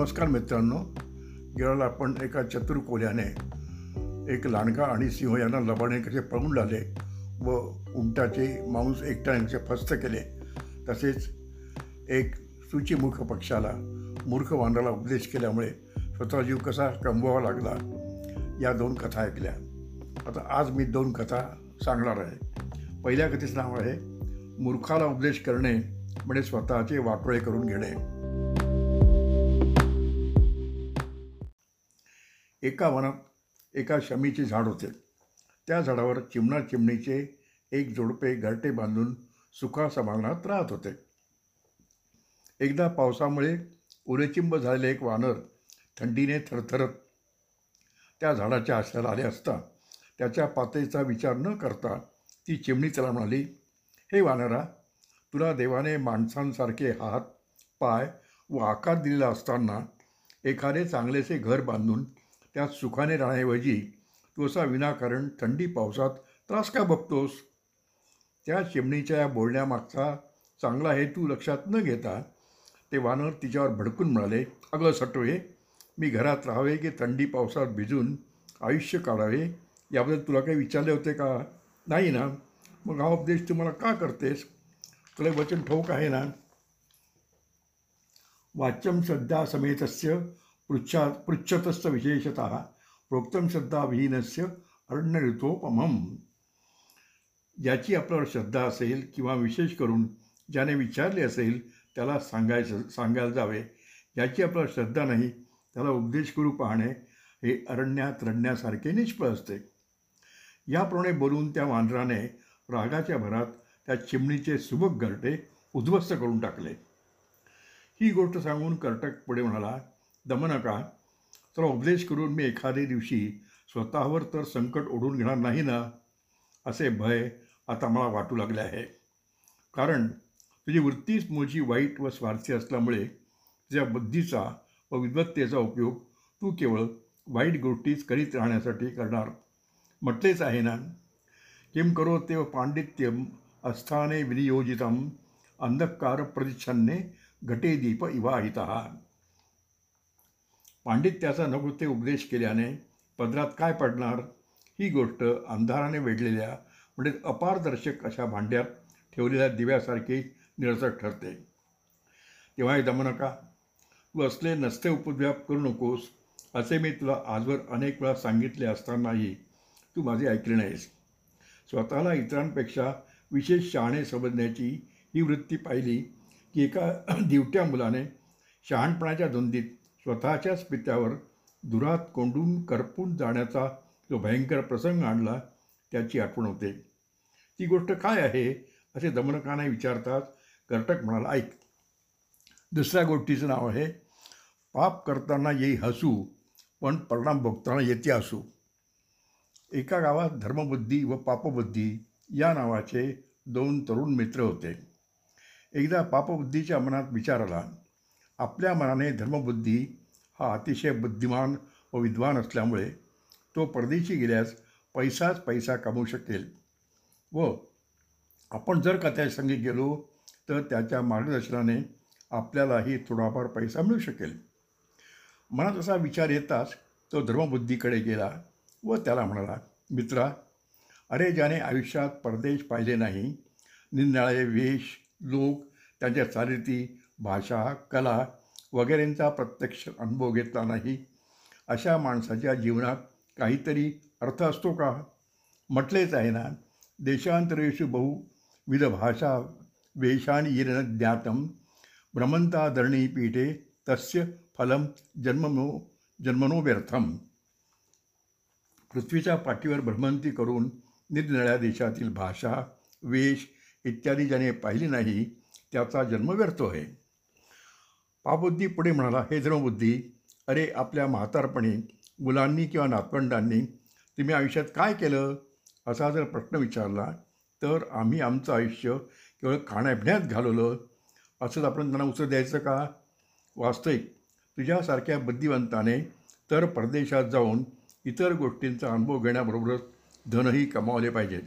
नमस्कार मित्रांनो. गेल्याला आपण एका चतुर्कोल्याने एक लांडगा आणि सिंह यांना लबाडणे कसे पळून लावले व उंटाचे मांस एकट्याने कसे फस्त केले तसेच एक सूचीमुख पक्षाला मूर्ख वानराला उपदेश केल्यामुळे स्वतः जीव कसा कमवावा लागला या दोन कथा ऐकल्या. आता आज मी दोन कथा सांगणार आहे. पहिल्या कथेचं नाव आहे मूर्खाला उपदेश करणे म्हणजे स्वतःचे वाटोळे करून घेणे. एका वनात एका शमीचे झाड होते. त्या झाडावर चिमणा चिमणीचे एक जोडपे घरटे बांधून सुखा समाधानात राहत होते. एकदा पावसामुळे उरेचिंब झालेले एक वानर थंडीने थरथरत त्या झाडाच्या आश्रयाला आले असता त्याच्या पातळीचा विचार न करता ती चिमणी त्याला म्हणाली हे वानरा तुला देवाने माणसांसारखे हात पाय व आकार दिलेला असताना एखादे चांगलेसे घर बांधून त्यात सुखाने राहण्याऐवजी तू असा विनाकारण थंडी पावसात त्रास का बघतोस? त्या चिमणीच्या या बोलण्यामागचा चांगला हेतू लक्षात न घेता ते वानर तिच्यावर भडकून म्हणाले अगं सटवे मी घरात राहावे की थंडी पावसात भिजून आयुष्य काढावे? याबद्दल तुला काही विचारले होते का? नाही ना. मग हा उपदेश तू मला का करतेस? तुला वचन ठोक आहे ना? वाच्यम श्रद्धा समेतस्य पृच्छा पृच्छतस्य विशेषतः प्रोक्तम श्रद्धा विहीनस्य अरण्य ऋतोपमम ज्याची आपल्यावर श्रद्धा असेल किंवा विशेष करून ज्याने विचारले असेल त्याला सांगायचं सांगायला जावे. ज्याची आपल्यावर श्रद्धा नाही त्याला उपदेश करू पाहणे हे अरण्यात रडण्यासारखे निष्फळ असते. याप्रमाणे बोलून त्या मांजराने रागाच्या भरात त्या चिमणीचे सुबक घरटे उद्ध्वस्त करून टाकले. ही गोष्ट सांगून कर्टक पुढे म्हणाला दमनका तर उपदेश करून मी एखाद्या दिवशी स्वतःवर तर संकट ओढून घेणार नाही ना असे भय आता मला वाटू लागले आहे. कारण तुझी वृत्तीच मोजी वाईट व स्वार्थी असल्यामुळे तुझ्या बुद्धीचा व विद्वत्तेचा उपयोग तू केवळ वाईट गोष्टीच करीत राहण्यासाठी करणार. म्हटलेच आहे ना किम करो ते पांडित्यम अस्थाने विनियोजितम अंधकार प्रतिच्छन्ने घटे दीप इवाहित. पांडित्याचा नको ते उपदेश केल्याने पदरात काय पडणार? ही गोष्ट अंधाराने वेढलेल्या म्हणजे अपारदर्शक अशा भांड्यात ठेवलेल्या दिव्यासारखी निरसक ठरते. तेव्हाही दमू नका तू असले नसते उपद्व्याप करू नकोस असे मी तुला आजवर अनेक वेळा सांगितले असतानाही तू माझे ऐकले नाहीस. स्वतःला इतरांपेक्षा विशेष शहाणे समजण्याची ही वृत्ती पाहिली की एका दिवट्या मुलाने शहाणपणाच्या धुंदीत स्वतःच्याच पित्यावर दुरात कोंडून करपून जाण्याचा जो भयंकर प्रसंग आणला त्याची आठवण होते. ती गोष्ट काय आहे असे दमनकाने विचारतात. कर्टक म्हणाला ऐक दुसऱ्या गोष्टीचं नाव आहे पाप करताना येई हसू पण परिणाम भोगताना येते हसू. एका गावात धर्मबुद्धी व पापबुद्धी या नावाचे दोन तरुण मित्र होते. एकदा पापबुद्धीच्या मनात विचार आला. आपल्या मनाने धर्मबुद्धी हा अतिशय बुद्धिमान व विद्वान असल्यामुळे तो परदेशी गेल्यास पैसाच पैसा कमवू शकेल. व आपण जर का त्या गेलो तर त्याच्या मार्गदर्शनाने आपल्यालाही थोडाफार पैसा मिळू शकेल. मनात असा विचार येताच तो धर्मबुद्धीकडे गेला व त्याला म्हणाला मित्रा अरे ज्याने आयुष्यात परदेश पाहिले नाही निंदाळे वेश लोक त्यांच्या चालीती भाषा कला वगैरेंचा प्रत्यक्ष अनुभव घेतला नाही. अशा माणसाच्या जीवनात काहीतरी अर्थ असतो का? म्हटलेच आहे ना देशांतरेषु बहुविध भाषा वेशानी ज्ञातं ज्ञातम भ्रमंताधरणी पीठे तस्य फलम जन्मनो जन्मनो व्यर्थम. पृथ्वीच्या पाठीवर भ्रमंती करून निरनिळ्या देशातील भाषा वेश इत्यादी ज्याने पाहिली नाही त्याचा जन्म व्यर्थ आहे. पाबुद्धी पुढे म्हणाला हे धर्मबुद्धी अरे आपल्या म्हातारपणी मुलांनी किंवा नातवंडांनी तुम्ही आयुष्यात काय केलं? असा जर प्रश्न विचारला तर आम्ही आमचं आयुष्य केवळ खाण्यापिण्यात घालवलं. असंच आपण त्यांना उत्तर द्यायचं का? वास्तविक तुझ्यासारख्या बुद्धिवंताने तर परदेशात जाऊन इतर गोष्टींचा अनुभव घेण्याबरोबरच धनही कमावले पाहिजेत.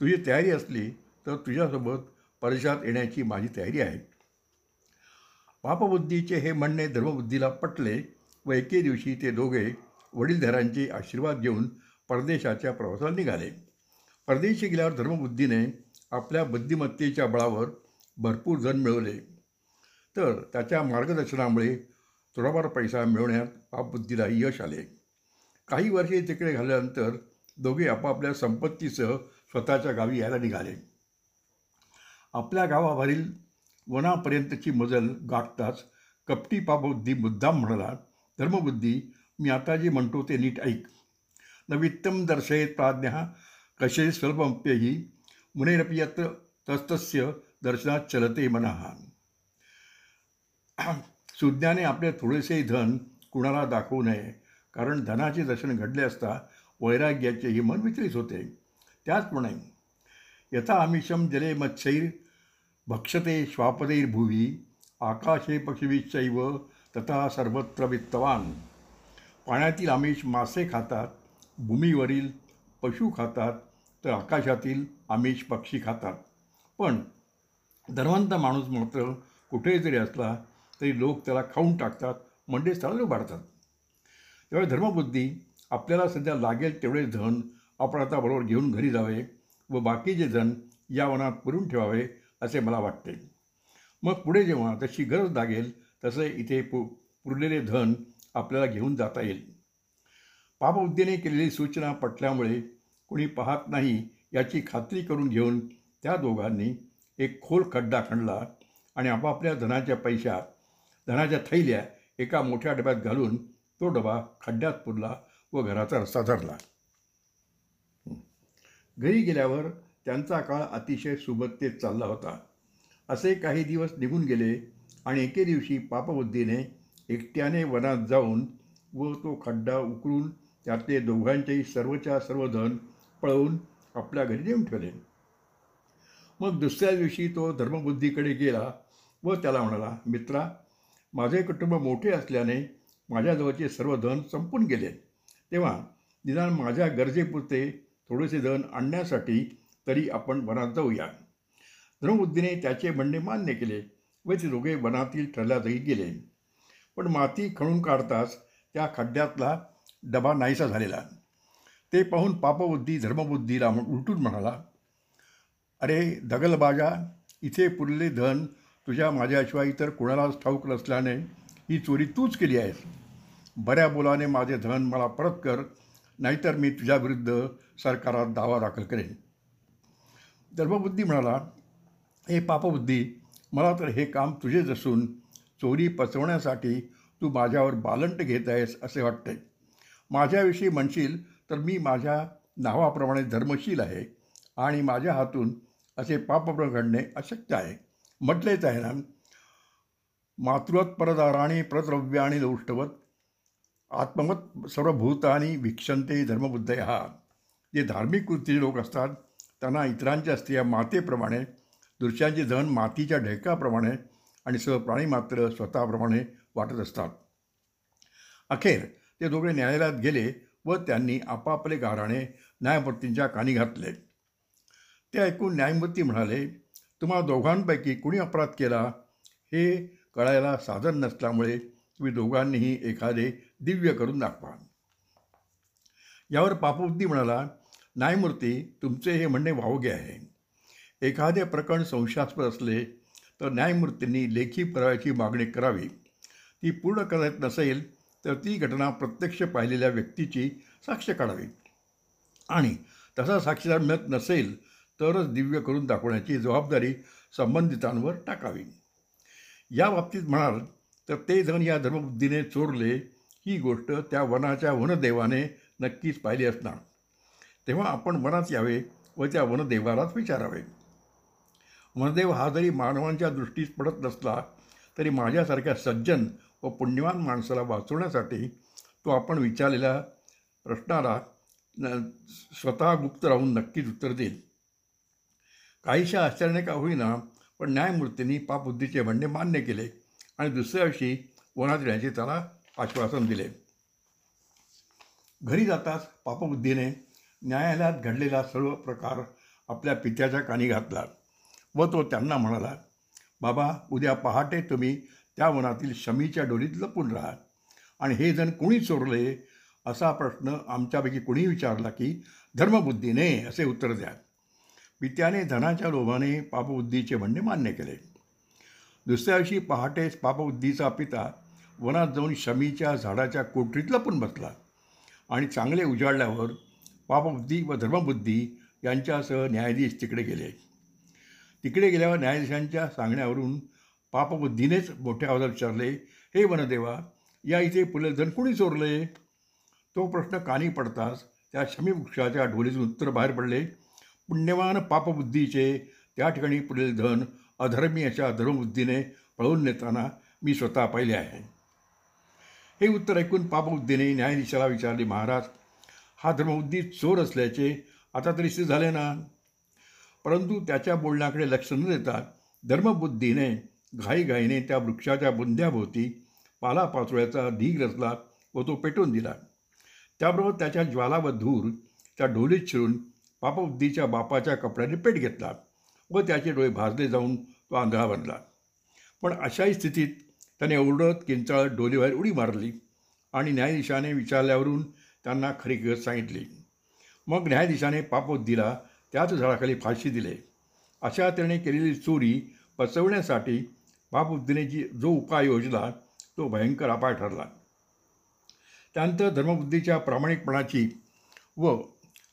तुझी तयारी असली तर तुझ्यासोबत परदेशात येण्याची माझी तयारी आहे. पापबुद्धीचे हे म्हणणे धर्मबुद्धीला पटले व एके दिवशी ते दोघे वडीलधरांचे आशीर्वाद घेऊन परदेशाच्या प्रवासाला निघाले. परदेशी गेल्यावर धर्मबुद्धीने आपल्या बुद्धिमत्तेच्या बळावर भरपूर धन मिळवले. तर त्याच्या मार्गदर्शनामुळे थोडाफार पैसा मिळवण्यात पापबुद्धीला यश आले. काही वर्षे तिकडे घालल्यानंतर दोघे आपापल्या संपत्तीसह स्वतःच्या गावी यायला निघाले. आपल्या गावावरील वनापर्यंतची मजल गाठताच कपटी पापबुद्धी मुद्दाम म्हणाला धर्मबुद्धी मी आता जे म्हणतो ते नीट ऐक. नवित्तम दर्शयेत प्राज्ञा कसे स्वल्पम्प्यही मुनेरपियत यत्र तस्तस्य दर्शनात चलते मनाहा सुज्ञाने आपले थोडेसे धन कुणाला दाखवू नये कारण धनाचे दर्शन घडले असता वैराग्याचेही मन विचलित होते. त्याचप्रमाणे यथा आमिषम जले मत्सैर भक्षते श्वापदैर्भुवी आकाशे पक्षीविश्चैव तथा सर्वत्र वित्तवान। पाण्यातील आमिष मासे खातात भूमीवरील पशु खातात तर आकाशातील आमिष पक्षी खातात. पण धर्मांत माणूस मात्र कुठेही जरी असला तरी लोक त्याला खाऊन टाकतात म्हणजे त्याला उभारतात त्यामुळे धर्मबुद्धी आपल्याला सध्या लागेल तेवढे धन आपण आता बरोबर घेऊन घरी जावे व बाकीचे धन या वनात पुरून ठेवावे असे मला वाटते. मग पुढे जेव्हा तशी गरज लागेल तसे इथे पु पुरलेले धन आपल्याला घेऊन जाता येईल. पापबुद्धीने केलेली सूचना पटल्यामुळे कोणी पाहत नाही याची खात्री करून घेऊन त्या दोघांनी एक खोल खड्डा खणला आणि आपापल्या धनाच्या पैशात धनाच्या थैल्या एका मोठ्या डब्यात घालून तो डबा खड्ड्यात पुरला व घराचा रस्ता धरला. घरी गेल्यावर त्यांचा काळ अतिशय सुबत्तेत चालला होता. असे काही दिवस निघून गेले आणि एके दिवशी पापबुद्धीने एकट्याने वनात जाऊन व तो खड्डा उकळून त्यातले दोघांचेही सर्वच्या सर्व धन पळवून आपल्या घरी नेऊन ठेवले. मग दुसऱ्या दिवशी तो धर्मबुद्धीकडे गेला व त्याला म्हणाला मित्रा माझे कुटुंब मोठे असल्याने माझ्याजवळचे सर्व धन संपून गेले. तेव्हा निदान माझ्या गरजेपुरते थोडेसे धन आणण्यासाठी तरी आपण वनात जाऊया. धर्मबुद्धीने त्याचे म्हणणे मान्य केले व ते दोघे वनातील ठरल्यातही गेले. पण माती खणून काढताच त्या खड्ड्यातला डबा नाहीसा झालेला. ते पाहून पापबुद्धी धर्मबुद्धीला उलटून म्हणाला अरे दगलबाजा इथे पुरले धन तुझ्या माझ्याशिवाय इतर कुणालाच ठाऊक नसल्याने ही चोरी तूच केली आहेस. बऱ्या बोलाने माझे धन मला परत कर नाहीतर मी तुझ्याविरुद्ध सरकारात दावा दाखल करेन. धर्मबुद्धी म्हणाला हे पापबुद्धी मला तर हे काम तुझेच असून चोरी पचवण्यासाठी तू माझ्यावर बालंट घेत आहेस असे वाटते. माझ्याविषयी म्हणशील तर मी माझ्या नावाप्रमाणे धर्मशील आहे आणि माझ्या हातून असे पाप घडणे अशक्य आहे. म्हटलेच आहे ना मातृवत परदाराणी प्रद्रव्याणी लौष्टवत आत्मवत सर्वभूतानी भिक्षंते धर्मबुद्ध हा जे धार्मिक कृतीचे लोक असतात त्यांना इतरांच्या स्त्रिया मातेप्रमाणे दृश्यांचे धन मातीच्या ढेकाप्रमाणे आणि सर्व प्राणी मात्र स्वतःप्रमाणे वाटत असतात. अखेर ते दोघे न्यायालयात गेले व त्यांनी आपापले गाराणे न्यायमूर्तींच्या कानी घातले. ते ऐकून न्यायमूर्ती म्हणाले तुम्हा दोघांपैकी कुणी अपराध केला? हे कळायला साधन नसल्यामुळे तुम्ही दोघांनीही एखादे दिव्य करून दाखवा. यावर पापबुद्धी म्हणाला न्यायमूर्ती तुमचे हे म्हणणे वावगे आहे. एखादे प्रकरण संशयास्पद असले तर न्यायमूर्तींनी लेखी पुराव्याची मागणी करावी. ती पूर्ण करत नसेल तर ती घटना प्रत्यक्ष पाहिलेल्या व्यक्तीची साक्ष काढावी. आणि तसा साक्षीदार मिळत नसेल तरच दिव्य करून दाखवण्याची जबाबदारी संबंधितांवर टाकावी. या बाबतीत म्हणाल तर ते धन या धर्मबुद्धीने चोरले ही गोष्ट त्या वनाच्या वनदेवाने नक्कीच पाहिली असणार. तेव्हा आपण वनात यावे व त्या वनदेवालाच विचारावे. वनदेव हा जरी मानवांच्या दृष्टीस पडत नसला तरी माझ्यासारख्या सज्जन व पुण्यवान माणसाला वाचवण्यासाठी तो आपण विचारलेल्या प्रश्नाला स्वतः गुप्त राहून नक्कीच उत्तर देईल. काहीशा आश्चर्याने का होईना पण न्यायमूर्तींनी पापबुद्धीचे म्हणणे मान्य केले आणि दुसऱ्या दिवशी वनात येण्याचे त्याला आश्वासन दिले. घरी जाताच पापबुद्धीने न्यायालयात घडलेला सर्व प्रकार आपल्या पित्याच्या कानी घातला व तो त्यांना म्हणाला बाबा उद्या पहाटे तुम्ही त्या वनातील शमीच्या डोलीत लपून राहा आणि हे जण कोणी चोरले? असा प्रश्न आमच्यापैकी कोणी विचारला की धर्मबुद्धीने असे उत्तर द्या पित्याने धनाच्या लोभाने पापबुद्धीचे म्हणणे मान्य केले. दुसऱ्या दिवशी पहाटेच पापबुद्धीचा पिता वनात जाऊन शमीच्या झाडाच्या कोठरीत लपून बसला आणि चांगले उजाडल्यावर पापबुद्धी व धर्मबुद्धी यांच्यासह न्यायाधीश तिकडे गेले. तिकडे गेल्यावर न्यायाधीशांच्या सांगण्यावरून पापबुद्धीनेच मोठ्या आवाजात विचारले हे वनदेवा या इथे पुलधन धन कुणी चोरले तो प्रश्न कानी पडताच त्या शमीवृक्षाच्या ढोलीतून उत्तर बाहेर पडले. पुण्यवान पापबुद्धीचे त्या ठिकाणी पुढील धन अधर्मी अशा धर्मबुद्धीने पळवून नेताना मी स्वतः पाहिले आहे. हे उत्तर ऐकून पापबुद्धीने न्यायाधीशाला विचारले महाराज हा धर्मबुद्धी चोर असल्याचे आता तरी सिद्ध झाले ना? परंतु त्याच्या बोलण्याकडे लक्ष न देता धर्मबुद्धीने घाईघाईने त्या वृक्षाच्या बुंद्याभोवती पालापाचोळ्याचा ढीग रचला व तो पेटवून दिला. त्याबरोबर त्याच्या ज्वाला व धूर त्या ढोलीत शिरून पापबुद्धीच्या बापाच्या कपड्याने पेट घेतला व त्याचे डोळे भाजले जाऊन तो आंधळा बनला. पण अशाही स्थितीत त्याने ओरडत किंचाळत डोलीबाहेर उडी मारली आणि न्यायाधीशाने विचारल्यावरून त्यांना खरी गत सांगितली. मग न्यायाधीशाने पापोद्दीला त्याच झाडाखाली फाशी दिले. अशा त्याने केलेली चोरी पचवण्यासाठी पापबुद्धीने जी जो उपाय योजला तो भयंकर अपाय ठरला. त्यानंतर धर्मबुद्धीच्या प्रामाणिकपणाची व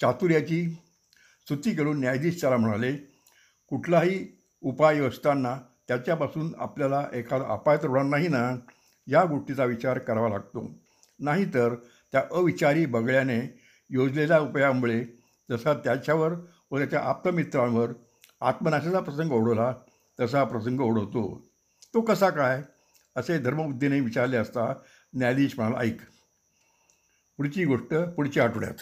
चातुर्याची स्तुती करून न्यायाधीश त्याला म्हणाले कुठलाही उपाय असताना त्याच्यापासून आपल्याला एखादा अपाय तर होणार नाही ना? या गोष्टीचा विचार करावा लागतो. नाहीतर त्या अविचारी बगळ्याने योजलेल्या उपायामुळे जसा त्याच्यावर व त्याच्या आप्तमित्रांवर आत्मनाशाचा प्रसंग ओढवला तसा प्रसंग ओढवतो. तो कसा काय? असे धर्मबुद्धीने विचारले असता न्यायाधीश म्हणाला ऐक पुढची गोष्ट पुढच्या आठवड्यात.